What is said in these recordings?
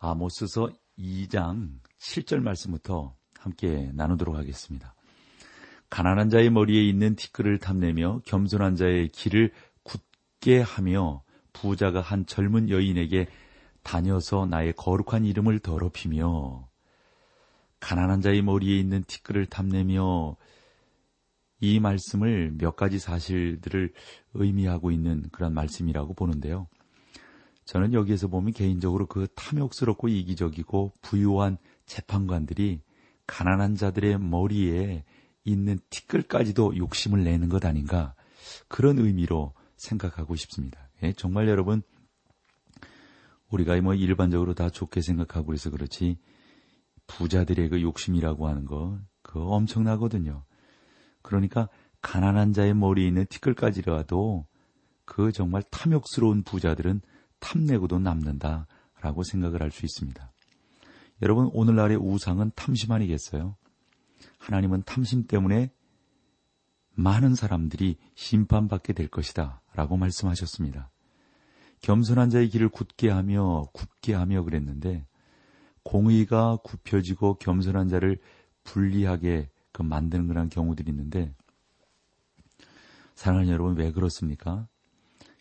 아모스서 2장 7절 말씀부터 함께 나누도록 하겠습니다. 가난한 자의 머리에 있는 티끌을 탐내며 겸손한 자의 길을 굳게 하며 부자가 한 젊은 여인에게 다녀서 나의 거룩한 이름을 더럽히며 가난한 자의 머리에 있는 티끌을 탐내며 이 말씀을 몇 가지 사실들을 의미하고 있는 그런 말씀이라고 보는데요. 저는 여기에서 보면 개인적으로 그 탐욕스럽고 이기적이고 부유한 재판관들이 가난한 자들의 머리에 있는 티끌까지도 욕심을 내는 것 아닌가 그런 의미로 생각하고 싶습니다. 예, 정말 여러분 우리가 뭐 일반적으로 다 좋게 생각하고 있어 그렇지 부자들의 그 욕심이라고 하는 거 그거 엄청나거든요. 그러니까 가난한 자의 머리에 있는 티끌까지라도 그 정말 탐욕스러운 부자들은 탐내고도 남는다라고 생각을 할 수 있습니다. 여러분 오늘날의 우상은 탐심 아니겠어요? 하나님은 탐심 때문에 많은 사람들이 심판받게 될 것이다 라고 말씀하셨습니다. 겸손한 자의 길을 굳게 하며 굳게 하며 그랬는데 공의가 굽혀지고 겸손한 자를 불리하게 그 만드는 그런 경우들이 있는데 사랑하는 여러분 왜 그렇습니까?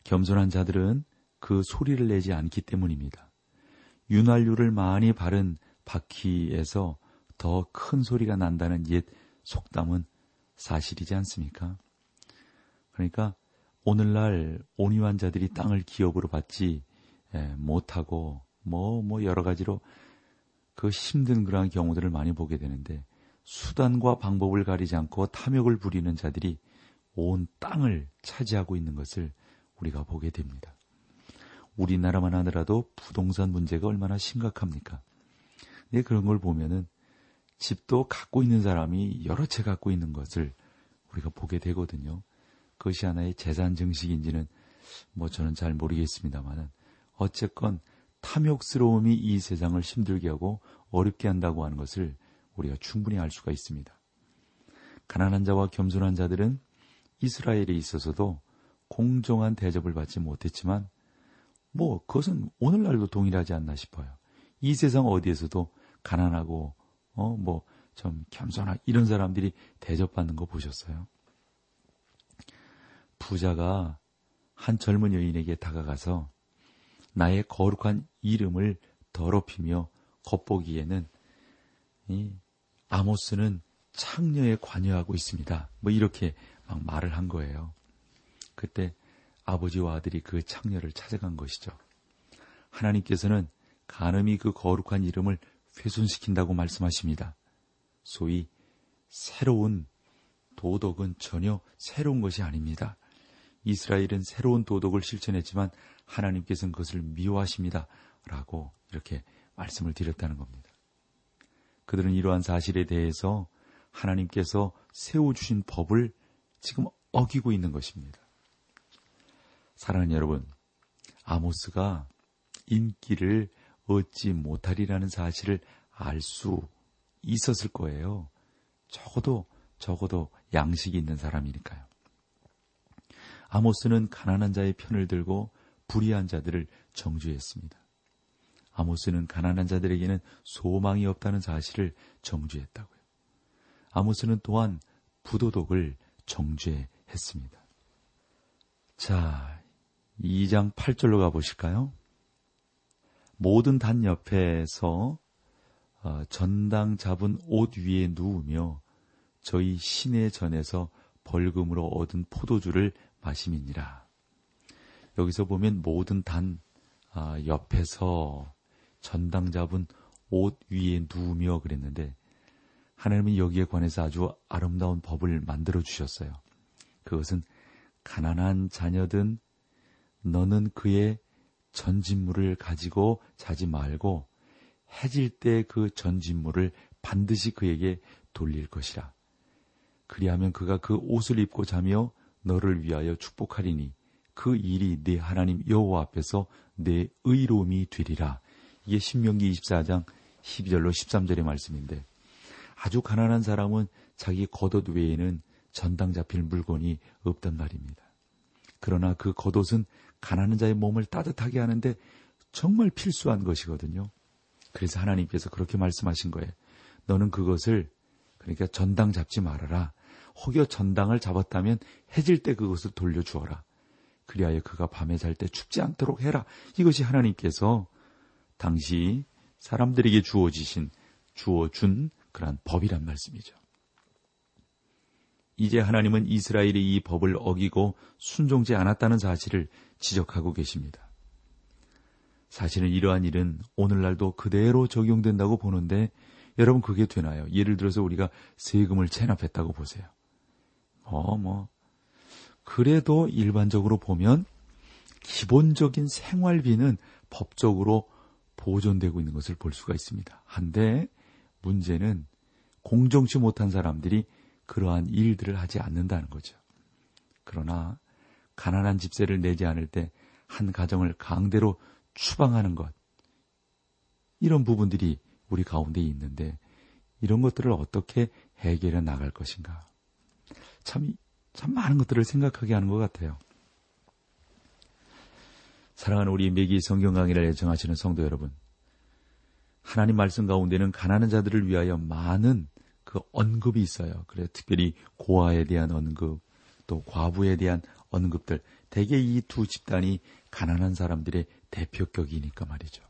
겸손한 자들은 그 소리를 내지 않기 때문입니다. 윤활유를 많이 바른 바퀴에서 더 큰 소리가 난다는 옛 속담은 사실이지 않습니까? 그러니까 오늘날 온유한 자들이 땅을 기업으로 받지 예, 못하고 뭐뭐 뭐 여러 가지로 그 힘든 그러한 경우들을 많이 보게 되는데 수단과 방법을 가리지 않고 탐욕을 부리는 자들이 온 땅을 차지하고 있는 것을 우리가 보게 됩니다. 우리나라만 하더라도 부동산 문제가 얼마나 심각합니까? 네, 그런 걸 보면은 집도 갖고 있는 사람이 여러 채 갖고 있는 것을 우리가 보게 되거든요. 그것이 하나의 재산 증식인지는 뭐 저는 잘 모르겠습니다만은 어쨌건 탐욕스러움이 이 세상을 힘들게 하고 어렵게 한다고 하는 것을 우리가 충분히 알 수가 있습니다. 가난한 자와 겸손한 자들은 이스라엘에 있어서도 공정한 대접을 받지 못했지만 뭐 그것은 오늘날도 동일하지 않나 싶어요. 이 세상 어디에서도 가난하고 어 뭐 좀 겸손한 이런 사람들이 대접받는 거 보셨어요? 부자가 한 젊은 여인에게 다가가서 나의 거룩한 이름을 더럽히며 겉보기에는 이 아모스는 창녀에 관여하고 있습니다. 뭐 이렇게 막 말을 한 거예요. 그때 아버지와 아들이 그 창녀를 찾아간 것이죠. 하나님께서는 간음이 그 거룩한 이름을 훼손시킨다고 말씀하십니다. 소위 새로운 도덕은 전혀 새로운 것이 아닙니다. 이스라엘은 새로운 도덕을 실천했지만 하나님께서는 그것을 미워하십니다. 라고 이렇게 말씀을 드렸다는 겁니다. 그들은 이러한 사실에 대해서 하나님께서 세워주신 법을 지금 어기고 있는 것입니다. 사랑하는 여러분, 아모스가 인기를 얻지 못하리라는 사실을 알 수 있었을 거예요. 적어도, 적어도 양식이 있는 사람이니까요. 아모스는 가난한 자의 편을 들고 불의한 자들을 정죄했습니다. 아모스는 가난한 자들에게는 소망이 없다는 사실을 정죄했다고요. 아모스는 또한 부도덕을 정죄했습니다. 자, 2장 8절로 가보실까요? 모든 단 옆에서 어, 전당 잡은 옷 위에 누우며 저희 신의 전에서 벌금으로 얻은 포도주를 마심이니라. 여기서 보면 모든 단 아, 옆에서 전당 잡은 옷 위에 누우며 그랬는데 하나님은 여기에 관해서 아주 아름다운 법을 만들어 주셨어요. 그것은 가난한 자녀든 너는 그의 전진물을 가지고 자지 말고 해질 때 그 전진물을 반드시 그에게 돌릴 것이라. 그리하면 그가 그 옷을 입고 자며 너를 위하여 축복하리니 그 일이 네 하나님 여호와 앞에서 내 의로움이 되리라. 이게 신명기 24장 12절로 13절의 말씀인데 아주 가난한 사람은 자기 겉옷 외에는 전당 잡힐 물건이 없단 말입니다. 그러나 그 겉옷은 가난한 자의 몸을 따뜻하게 하는데 정말 필수한 것이거든요. 그래서 하나님께서 그렇게 말씀하신 거예요. 너는 그것을 그러니까 전당 잡지 말아라. 혹여 전당을 잡았다면 해질 때 그것을 돌려주어라. 그리하여 그가 밤에 잘 때 춥지 않도록 해라. 이것이 하나님께서 당시 사람들에게 주어지신, 주어준 그러한 법이란 말씀이죠. 이제 하나님은 이스라엘이 이 법을 어기고 순종지 않았다는 사실을 지적하고 계십니다. 사실은 이러한 일은 오늘날도 그대로 적용된다고 보는데 여러분 그게 되나요? 예를 들어서 우리가 세금을 체납했다고 보세요. 어, 뭐. 그래도 일반적으로 보면 기본적인 생활비는 법적으로 보존되고 있는 것을 볼 수가 있습니다. 한데 문제는 공정치 못한 사람들이 그러한 일들을 하지 않는다는 거죠. 그러나 가난한 집세를 내지 않을 때 한 가정을 강대로 추방하는 것 이런 부분들이 우리 가운데 있는데 이런 것들을 어떻게 해결해 나갈 것인가 참, 참 많은 것들을 생각하게 하는 것 같아요. 사랑하는 우리 매기 성경 강의를 애청하시는 성도 여러분. 하나님 말씀 가운데는 가난한 자들을 위하여 많은 그 언급이 있어요. 그래 특별히 고아에 대한 언급, 또 과부에 대한 언급들. 대개 이 두 집단이 가난한 사람들의 대표격이니까 말이죠.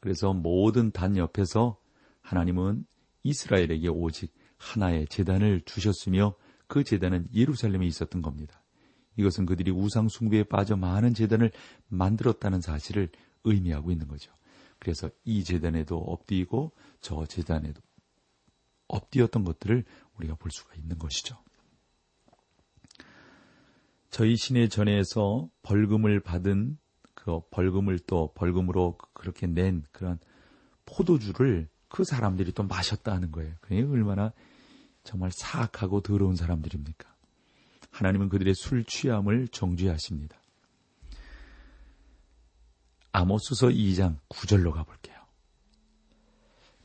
그래서 모든 단 옆에서 하나님은 이스라엘에게 오직 하나의 재단을 주셨으며 그 재단은 예루살렘에 있었던 겁니다. 이것은 그들이 우상 숭배에 빠져 많은 재단을 만들었다는 사실을 의미하고 있는 거죠. 그래서 이 재단에도 엎드리고 저 재단에도 엎드렸던 것들을 우리가 볼 수가 있는 것이죠. 저희 신의 전에서 벌금을 받은 그 벌금을 또 벌금으로 그렇게 낸 그런 포도주를 그 사람들이 또 마셨다 하는 거예요. 그게 얼마나 정말 사악하고 더러운 사람들입니까? 하나님은 그들의 술 취함을 정죄하십니다. 아모스서 2장 9절로 가볼게요.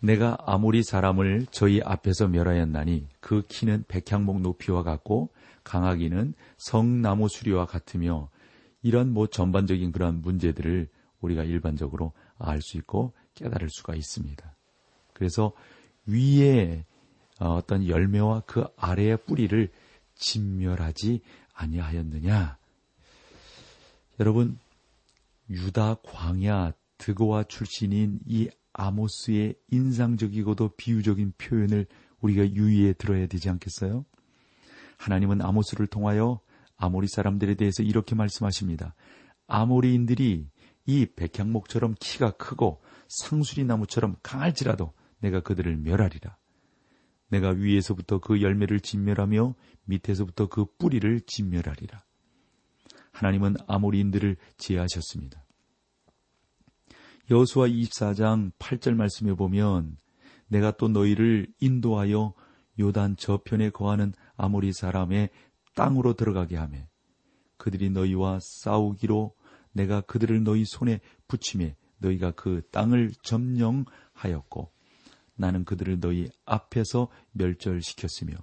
내가 아모리 사람을 저희 앞에서 멸하였나니 그 키는 백향목 높이와 같고 강하기는 성나무 수리와 같으며 이런 뭐 전반적인 그런 문제들을 우리가 일반적으로 알 수 있고 깨달을 수가 있습니다. 그래서 위에 어, 어떤 열매와 그 아래의 뿌리를 진멸하지 아니하였느냐? 여러분 유다 광야 드고와 출신인 이 아모스의 인상적이고도 비유적인 표현을 우리가 유의해 들어야 되지 않겠어요? 하나님은 아모스를 통하여 아모리 사람들에 대해서 이렇게 말씀하십니다. 아모리인들이 이 백향목처럼 키가 크고 상수리 나무처럼 강할지라도 내가 그들을 멸하리라. 내가 위에서부터 그 열매를 진멸하며 밑에서부터 그 뿌리를 진멸하리라. 하나님은 아모리인들을 제하셨습니다. 여수와 24장 8절 말씀에 보면 내가 또 너희를 인도하여 요단 저편에 거하는 아모리 사람의 땅으로 들어가게 하매 그들이 너희와 싸우기로 내가 그들을 너희 손에 붙임에 너희가 그 땅을 점령하였고 나는 그들을 너희 앞에서 멸절시켰으며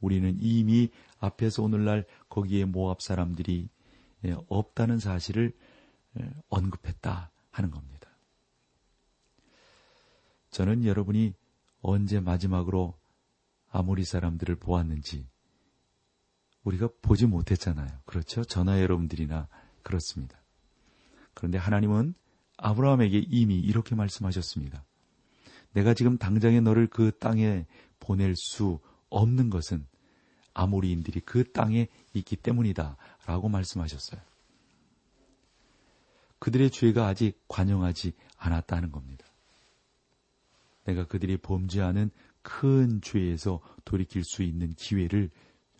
우리는 이미 앞에서 오늘날 거기에 모압 사람들이 예, 없다는 사실을 예, 언급했다 하는 겁니다. 저는 여러분이 언제 마지막으로 아모리 사람들을 보았는지 우리가 보지 못했잖아요. 그렇죠? 전화 여러분들이나 그렇습니다. 그런데 하나님은 아브라함에게 이미 이렇게 말씀하셨습니다. 내가 지금 당장에 너를 그 땅에 보낼 수 없는 것은 아모리인들이 그 땅에 있기 때문이다. 라고 말씀하셨어요. 그들의 죄가 아직 관영하지 않았다는 겁니다. 내가 그들이 범죄하는 큰 죄에서 돌이킬 수 있는 기회를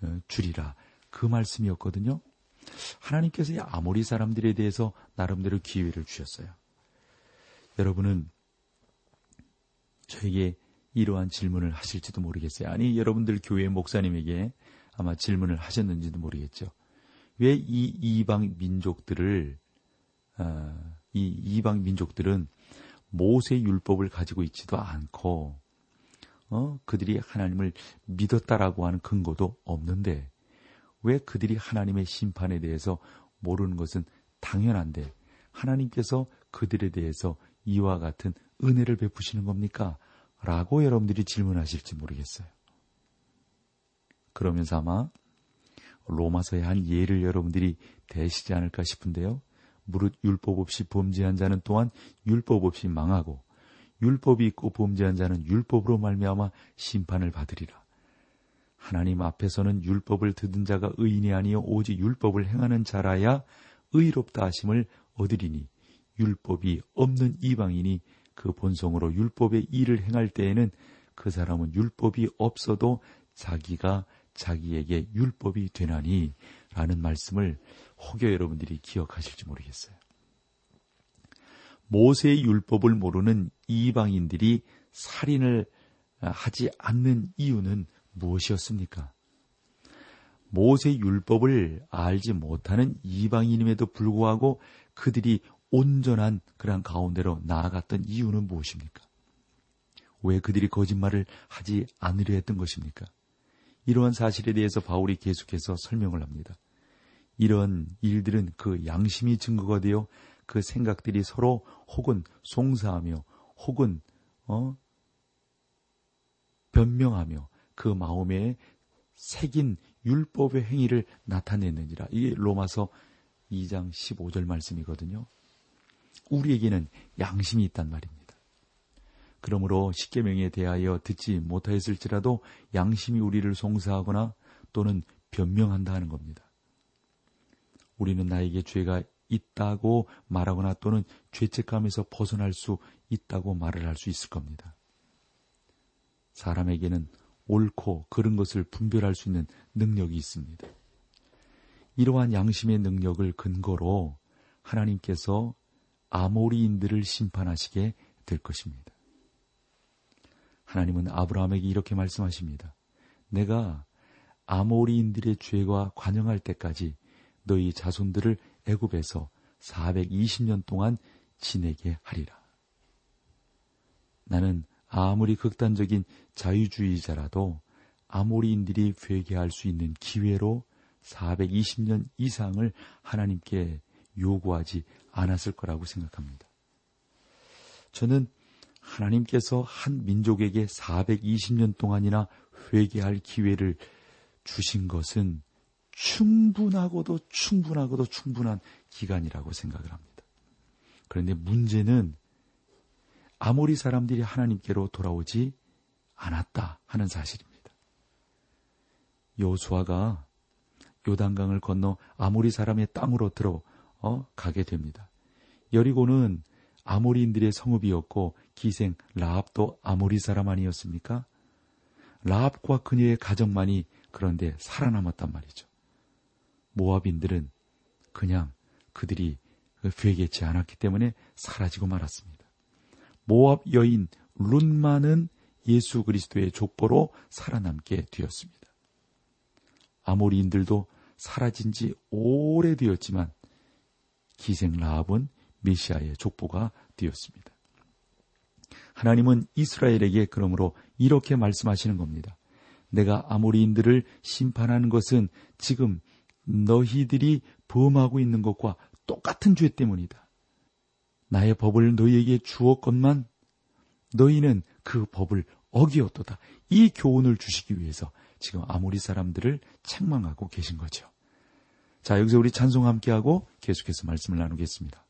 어, 주리라. 그 말씀이었거든요. 하나님께서 이 아모리 사람들에 대해서 나름대로 기회를 주셨어요. 여러분은 저에게 이러한 질문을 하실지도 모르겠어요. 아니, 여러분들 교회 목사님에게 아마 질문을 하셨는지도 모르겠죠. 왜 이 이방 민족들을, 어, 이 이방 민족들은 모세 율법을 가지고 있지도 않고, 어, 그들이 하나님을 믿었다라고 하는 근거도 없는데, 왜 그들이 하나님의 심판에 대해서 모르는 것은 당연한데, 하나님께서 그들에 대해서 이와 같은 은혜를 베푸시는 겁니까? 라고 여러분들이 질문하실지 모르겠어요. 그러면서 아마 로마서의 한 예를 여러분들이 대시지 않을까 싶은데요. 무릇 율법 없이 범죄한 자는 또한 율법 없이 망하고 율법이 있고 범죄한 자는 율법으로 말미암아 심판을 받으리라. 하나님 앞에서는 율법을 듣은 자가 의인이 아니요 오직 율법을 행하는 자라야 의롭다 하심을 얻으리니 율법이 없는 이방인이 그 본성으로 율법의 일을 행할 때에는 그 사람은 율법이 없어도 자기가 자기에게 율법이 되나니 라는 말씀을 혹여 여러분들이 기억하실지 모르겠어요. 모세의 율법을 모르는 이방인들이 살인을 하지 않는 이유는 무엇이었습니까? 모세 율법을 알지 못하는 이방인임에도 불구하고 그들이 온전한 그러한 가운데로 나아갔던 이유는 무엇입니까? 왜 그들이 거짓말을 하지 않으려 했던 것입니까? 이러한 사실에 대해서 바울이 계속해서 설명을 합니다. 이런 일들은 그 양심이 증거가 되어 그 생각들이 서로 혹은 송사하며 혹은 어 변명하며 그 마음에 새긴 율법의 행위를 나타냈느니라. 이게 로마서 2장 15절 말씀이거든요. 우리에게는 양심이 있단 말입니다. 그러므로 십계명에 대하여 듣지 못하였을지라도 양심이 우리를 송사하거나 또는 변명한다 하는 겁니다. 우리는 나에게 죄가 있다고 말하거나 또는 죄책감에서 벗어날 수 있다고 말을 할 수 있을 겁니다. 사람에게는 옳고 그른 것을 분별할 수 있는 능력이 있습니다. 이러한 양심의 능력을 근거로 하나님께서 아모리인들을 심판하시게 될 것입니다. 하나님은 아브라함에게 이렇게 말씀하십니다. 내가 아모리인들의 죄가 관영할 때까지 너희 자손들을 애굽에서 420년 동안 지내게 하리라. 나는 아무리 극단적인 자유주의자라도 아모리인들이 회개할 수 있는 기회로 420년 이상을 하나님께 요구하지 않았을 거라고 생각합니다. 저는 하나님께서 한 민족에게 420년 동안이나 회개할 기회를 주신 것은 충분하고도 충분하고도 충분한 기간이라고 생각을 합니다. 그런데 문제는 아모리 사람들이 하나님께로 돌아오지 않았다 하는 사실입니다. 요수아가 요단강을 건너 아모리 사람의 땅으로 들어 어, 가게 됩니다. 여리고는 아모리인들의 성읍이었고 기생 라합도 아모리 사람 아니었습니까? 라합과 그녀의 가정만이 그런데 살아남았단 말이죠. 모압인들은 그냥 그들이 회개치 않았기 때문에 사라지고 말았습니다. 모압 여인 룬만은 예수 그리스도의 족보로 살아남게 되었습니다. 아모리인들도 사라진 지 오래되었지만 기생 라합은 메시아의 족보가 되었습니다. 하나님은 이스라엘에게 그러므로 이렇게 말씀하시는 겁니다. 내가 아모리인들을 심판하는 것은 지금 너희들이 범하고 있는 것과 똑같은 죄 때문이다. 나의 법을 너희에게 주었건만 너희는 그 법을 어기었도다. 이 교훈을 주시기 위해서 지금 아모리 사람들을 책망하고 계신 거죠. 자, 여기서 우리 찬송 함께하고 계속해서 말씀을 나누겠습니다.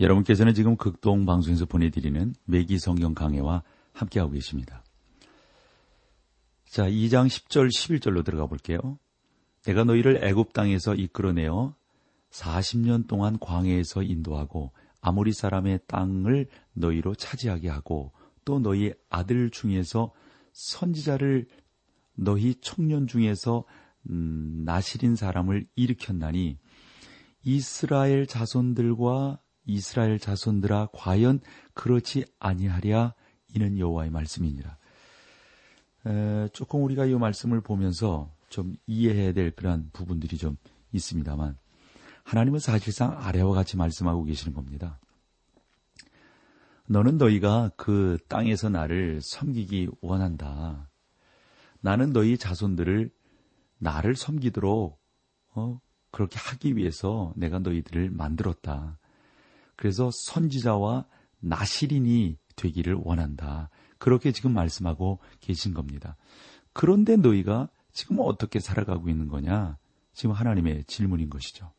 여러분께서는 지금 극동 방송에서 보내드리는 매기 성경 강해와 함께하고 계십니다. 자, 2장 10절 11절로 들어가 볼게요. 내가 너희를 애굽 땅에서 이끌어내어 40년 동안 광해에서 인도하고 아모리 사람의 땅을 너희로 차지하게 하고 또 너희 아들 중에서 선지자를 너희 청년 중에서 음, 나시린 사람을 일으켰나니 이스라엘 자손들과 이스라엘 자손들아 과연 그렇지 아니하랴 이는 여호와의 말씀이니라. 에, 조금 우리가 이 말씀을 보면서 좀 이해해야 될 그러한 부분들이 좀 있습니다만 하나님은 사실상 아래와 같이 말씀하고 계시는 겁니다. 너는 너희가 그 땅에서 나를 섬기기 원한다. 나는 너희 자손들을 나를 섬기도록 어, 그렇게 하기 위해서 내가 너희들을 만들었다. 그래서 선지자와 나시린이 되기를 원한다. 그렇게 지금 말씀하고 계신 겁니다. 그런데 너희가 지금 어떻게 살아가고 있는 거냐? 지금 하나님의 질문인 것이죠.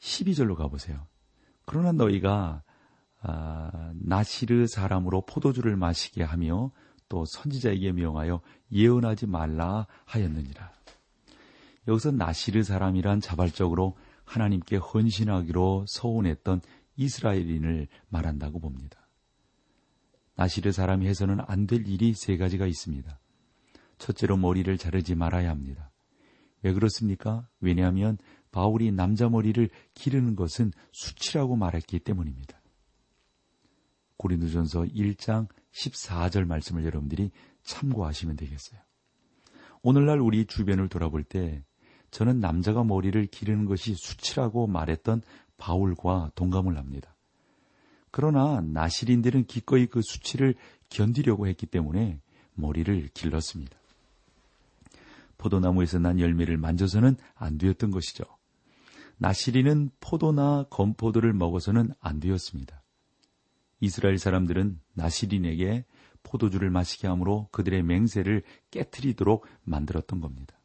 12절로 가보세요. 그러나 너희가 아, 나시르 사람으로 포도주를 마시게 하며 또 선지자에게 명하여 예언하지 말라 하였느니라. 여기서 나시르 사람이란 자발적으로 하나님께 헌신하기로 서운했던 이스라엘인을 말한다고 봅니다. 나시르 사람이 해서는 안 될 일이 세 가지가 있습니다. 첫째로 머리를 자르지 말아야 합니다. 왜 그렇습니까? 왜냐하면 바울이 남자 머리를 기르는 것은 수치라고 말했기 때문입니다. 고린도전서 1장 14절 말씀을 여러분들이 참고하시면 되겠어요. 오늘날 우리 주변을 돌아볼 때 저는 남자가 머리를 기르는 것이 수치라고 말했던 바울과 동감을 합니다. 그러나 나시린들은 기꺼이 그 수치를 견디려고 했기 때문에 머리를 길렀습니다. 포도나무에서 난 열매를 만져서는 안 되었던 것이죠. 나시린은 포도나 건포도를 먹어서는 안 되었습니다. 이스라엘 사람들은 나시린에게 포도주를 마시게 함으로 그들의 맹세를 깨뜨리도록 만들었던 겁니다.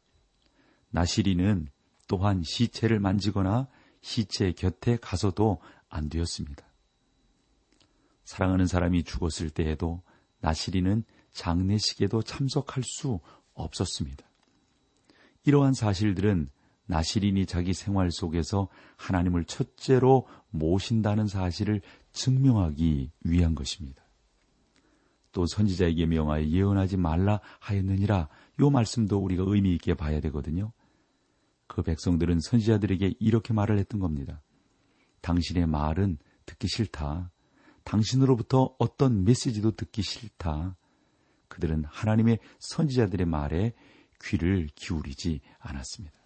나시린은 또한 시체를 만지거나 시체 곁에 가서도 안 되었습니다. 사랑하는 사람이 죽었을 때에도 나시린은 장례식에도 참석할 수 없었습니다. 이러한 사실들은 나시린이 자기 생활 속에서 하나님을 첫째로 모신다는 사실을 증명하기 위한 것입니다. 또 선지자에게 명하여 예언하지 말라 하였느니라 요 말씀도 우리가 의미 있게 봐야 되거든요. 그 백성들은 선지자들에게 이렇게 말을 했던 겁니다. 당신의 말은 듣기 싫다. 당신으로부터 어떤 메시지도 듣기 싫다. 그들은 하나님의 선지자들의 말에 귀를 기울이지 않았습니다.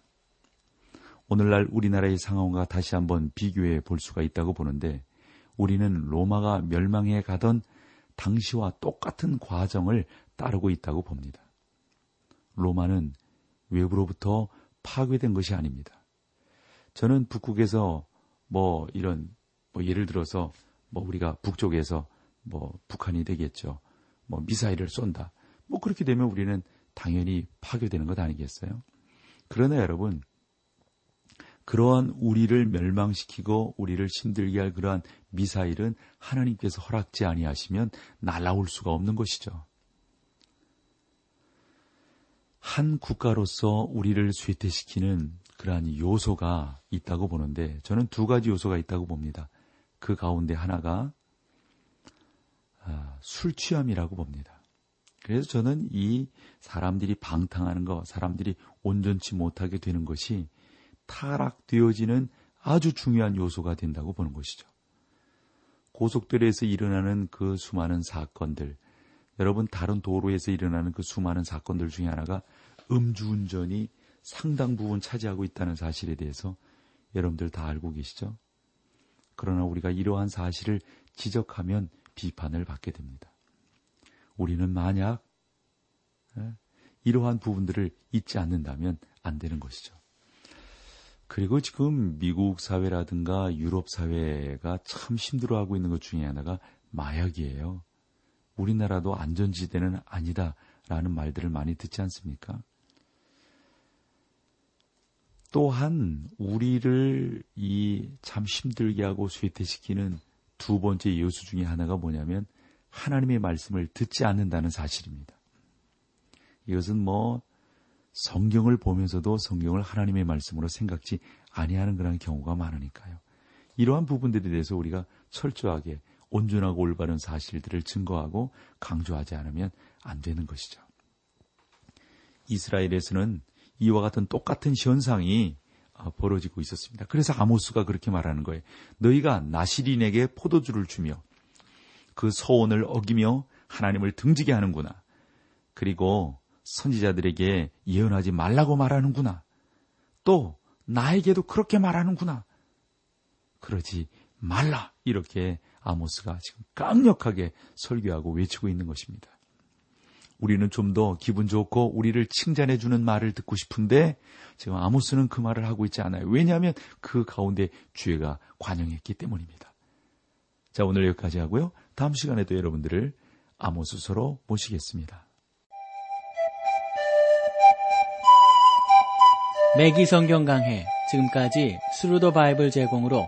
오늘날 우리나라의 상황과 다시 한번 비교해 볼 수가 있다고 보는데 우리는 로마가 멸망해 가던 당시와 똑같은 과정을 따르고 있다고 봅니다. 로마는 외부로부터 파괴된 것이 아닙니다. 저는 북극에서 뭐 이런 뭐 예를 들어서 뭐 우리가 북쪽에서 뭐 북한이 되겠죠. 뭐 미사일을 쏜다. 뭐 그렇게 되면 우리는 당연히 파괴되는 것 아니겠어요? 그러나 여러분 그러한 우리를 멸망시키고 우리를 힘들게 할 그러한 미사일은 하나님께서 허락지 아니하시면 날아올 수가 없는 것이죠. 한 국가로서 우리를 쇠퇴시키는 그러한 요소가 있다고 보는데 저는 두 가지 요소가 있다고 봅니다. 그 가운데 하나가 아, 술 취함이라고 봅니다. 그래서 저는 이 사람들이 방탕하는 것, 사람들이 온전치 못하게 되는 것이 타락되어지는 아주 중요한 요소가 된다고 보는 것이죠. 고속도로에서 일어나는 그 수많은 사건들, 여러분 다른 도로에서 일어나는 그 수많은 사건들 중에 하나가 음주운전이 상당 부분 차지하고 있다는 사실에 대해서 여러분들 다 알고 계시죠? 그러나 우리가 이러한 사실을 지적하면 비판을 받게 됩니다. 우리는 만약 이러한 부분들을 잊지 않는다면 안 되는 것이죠. 그리고 지금 미국 사회라든가 유럽 사회가 참 힘들어하고 있는 것 중에 하나가 마약이에요. 우리나라도 안전지대는 아니다라는 말들을 많이 듣지 않습니까? 또한 우리를 이 참 힘들게 하고 쇠퇴시키는 두 번째 요소 중에 하나가 뭐냐면 하나님의 말씀을 듣지 않는다는 사실입니다. 이것은 뭐 성경을 보면서도 성경을 하나님의 말씀으로 생각지 아니하는 그런 경우가 많으니까요. 이러한 부분들에 대해서 우리가 철저하게 온전하고 올바른 사실들을 증거하고 강조하지 않으면 안 되는 것이죠. 이스라엘에서는 이와 같은 똑같은 현상이 어, 벌어지고 있었습니다. 그래서 아모스가 그렇게 말하는 거예요. 너희가 나시린에게 포도주를 주며 그 서원을 어기며 하나님을 등지게 하는구나. 그리고 선지자들에게 예언하지 말라고 말하는구나. 또 나에게도 그렇게 말하는구나. 그러지 말라. 이렇게 아모스가 지금 강력하게 설교하고 외치고 있는 것입니다. 우리는 좀 더 기분 좋고 우리를 칭찬해 주는 말을 듣고 싶은데 지금 아모스는 그 말을 하고 있지 않아요. 왜냐하면 그 가운데 죄가 관영했기 때문입니다. 자, 오늘 여기까지 하고요. 다음 시간에도 여러분들을 아모스서로 모시겠습니다. 맥기 성경 강해 지금까지 Thru the Bible 제공으로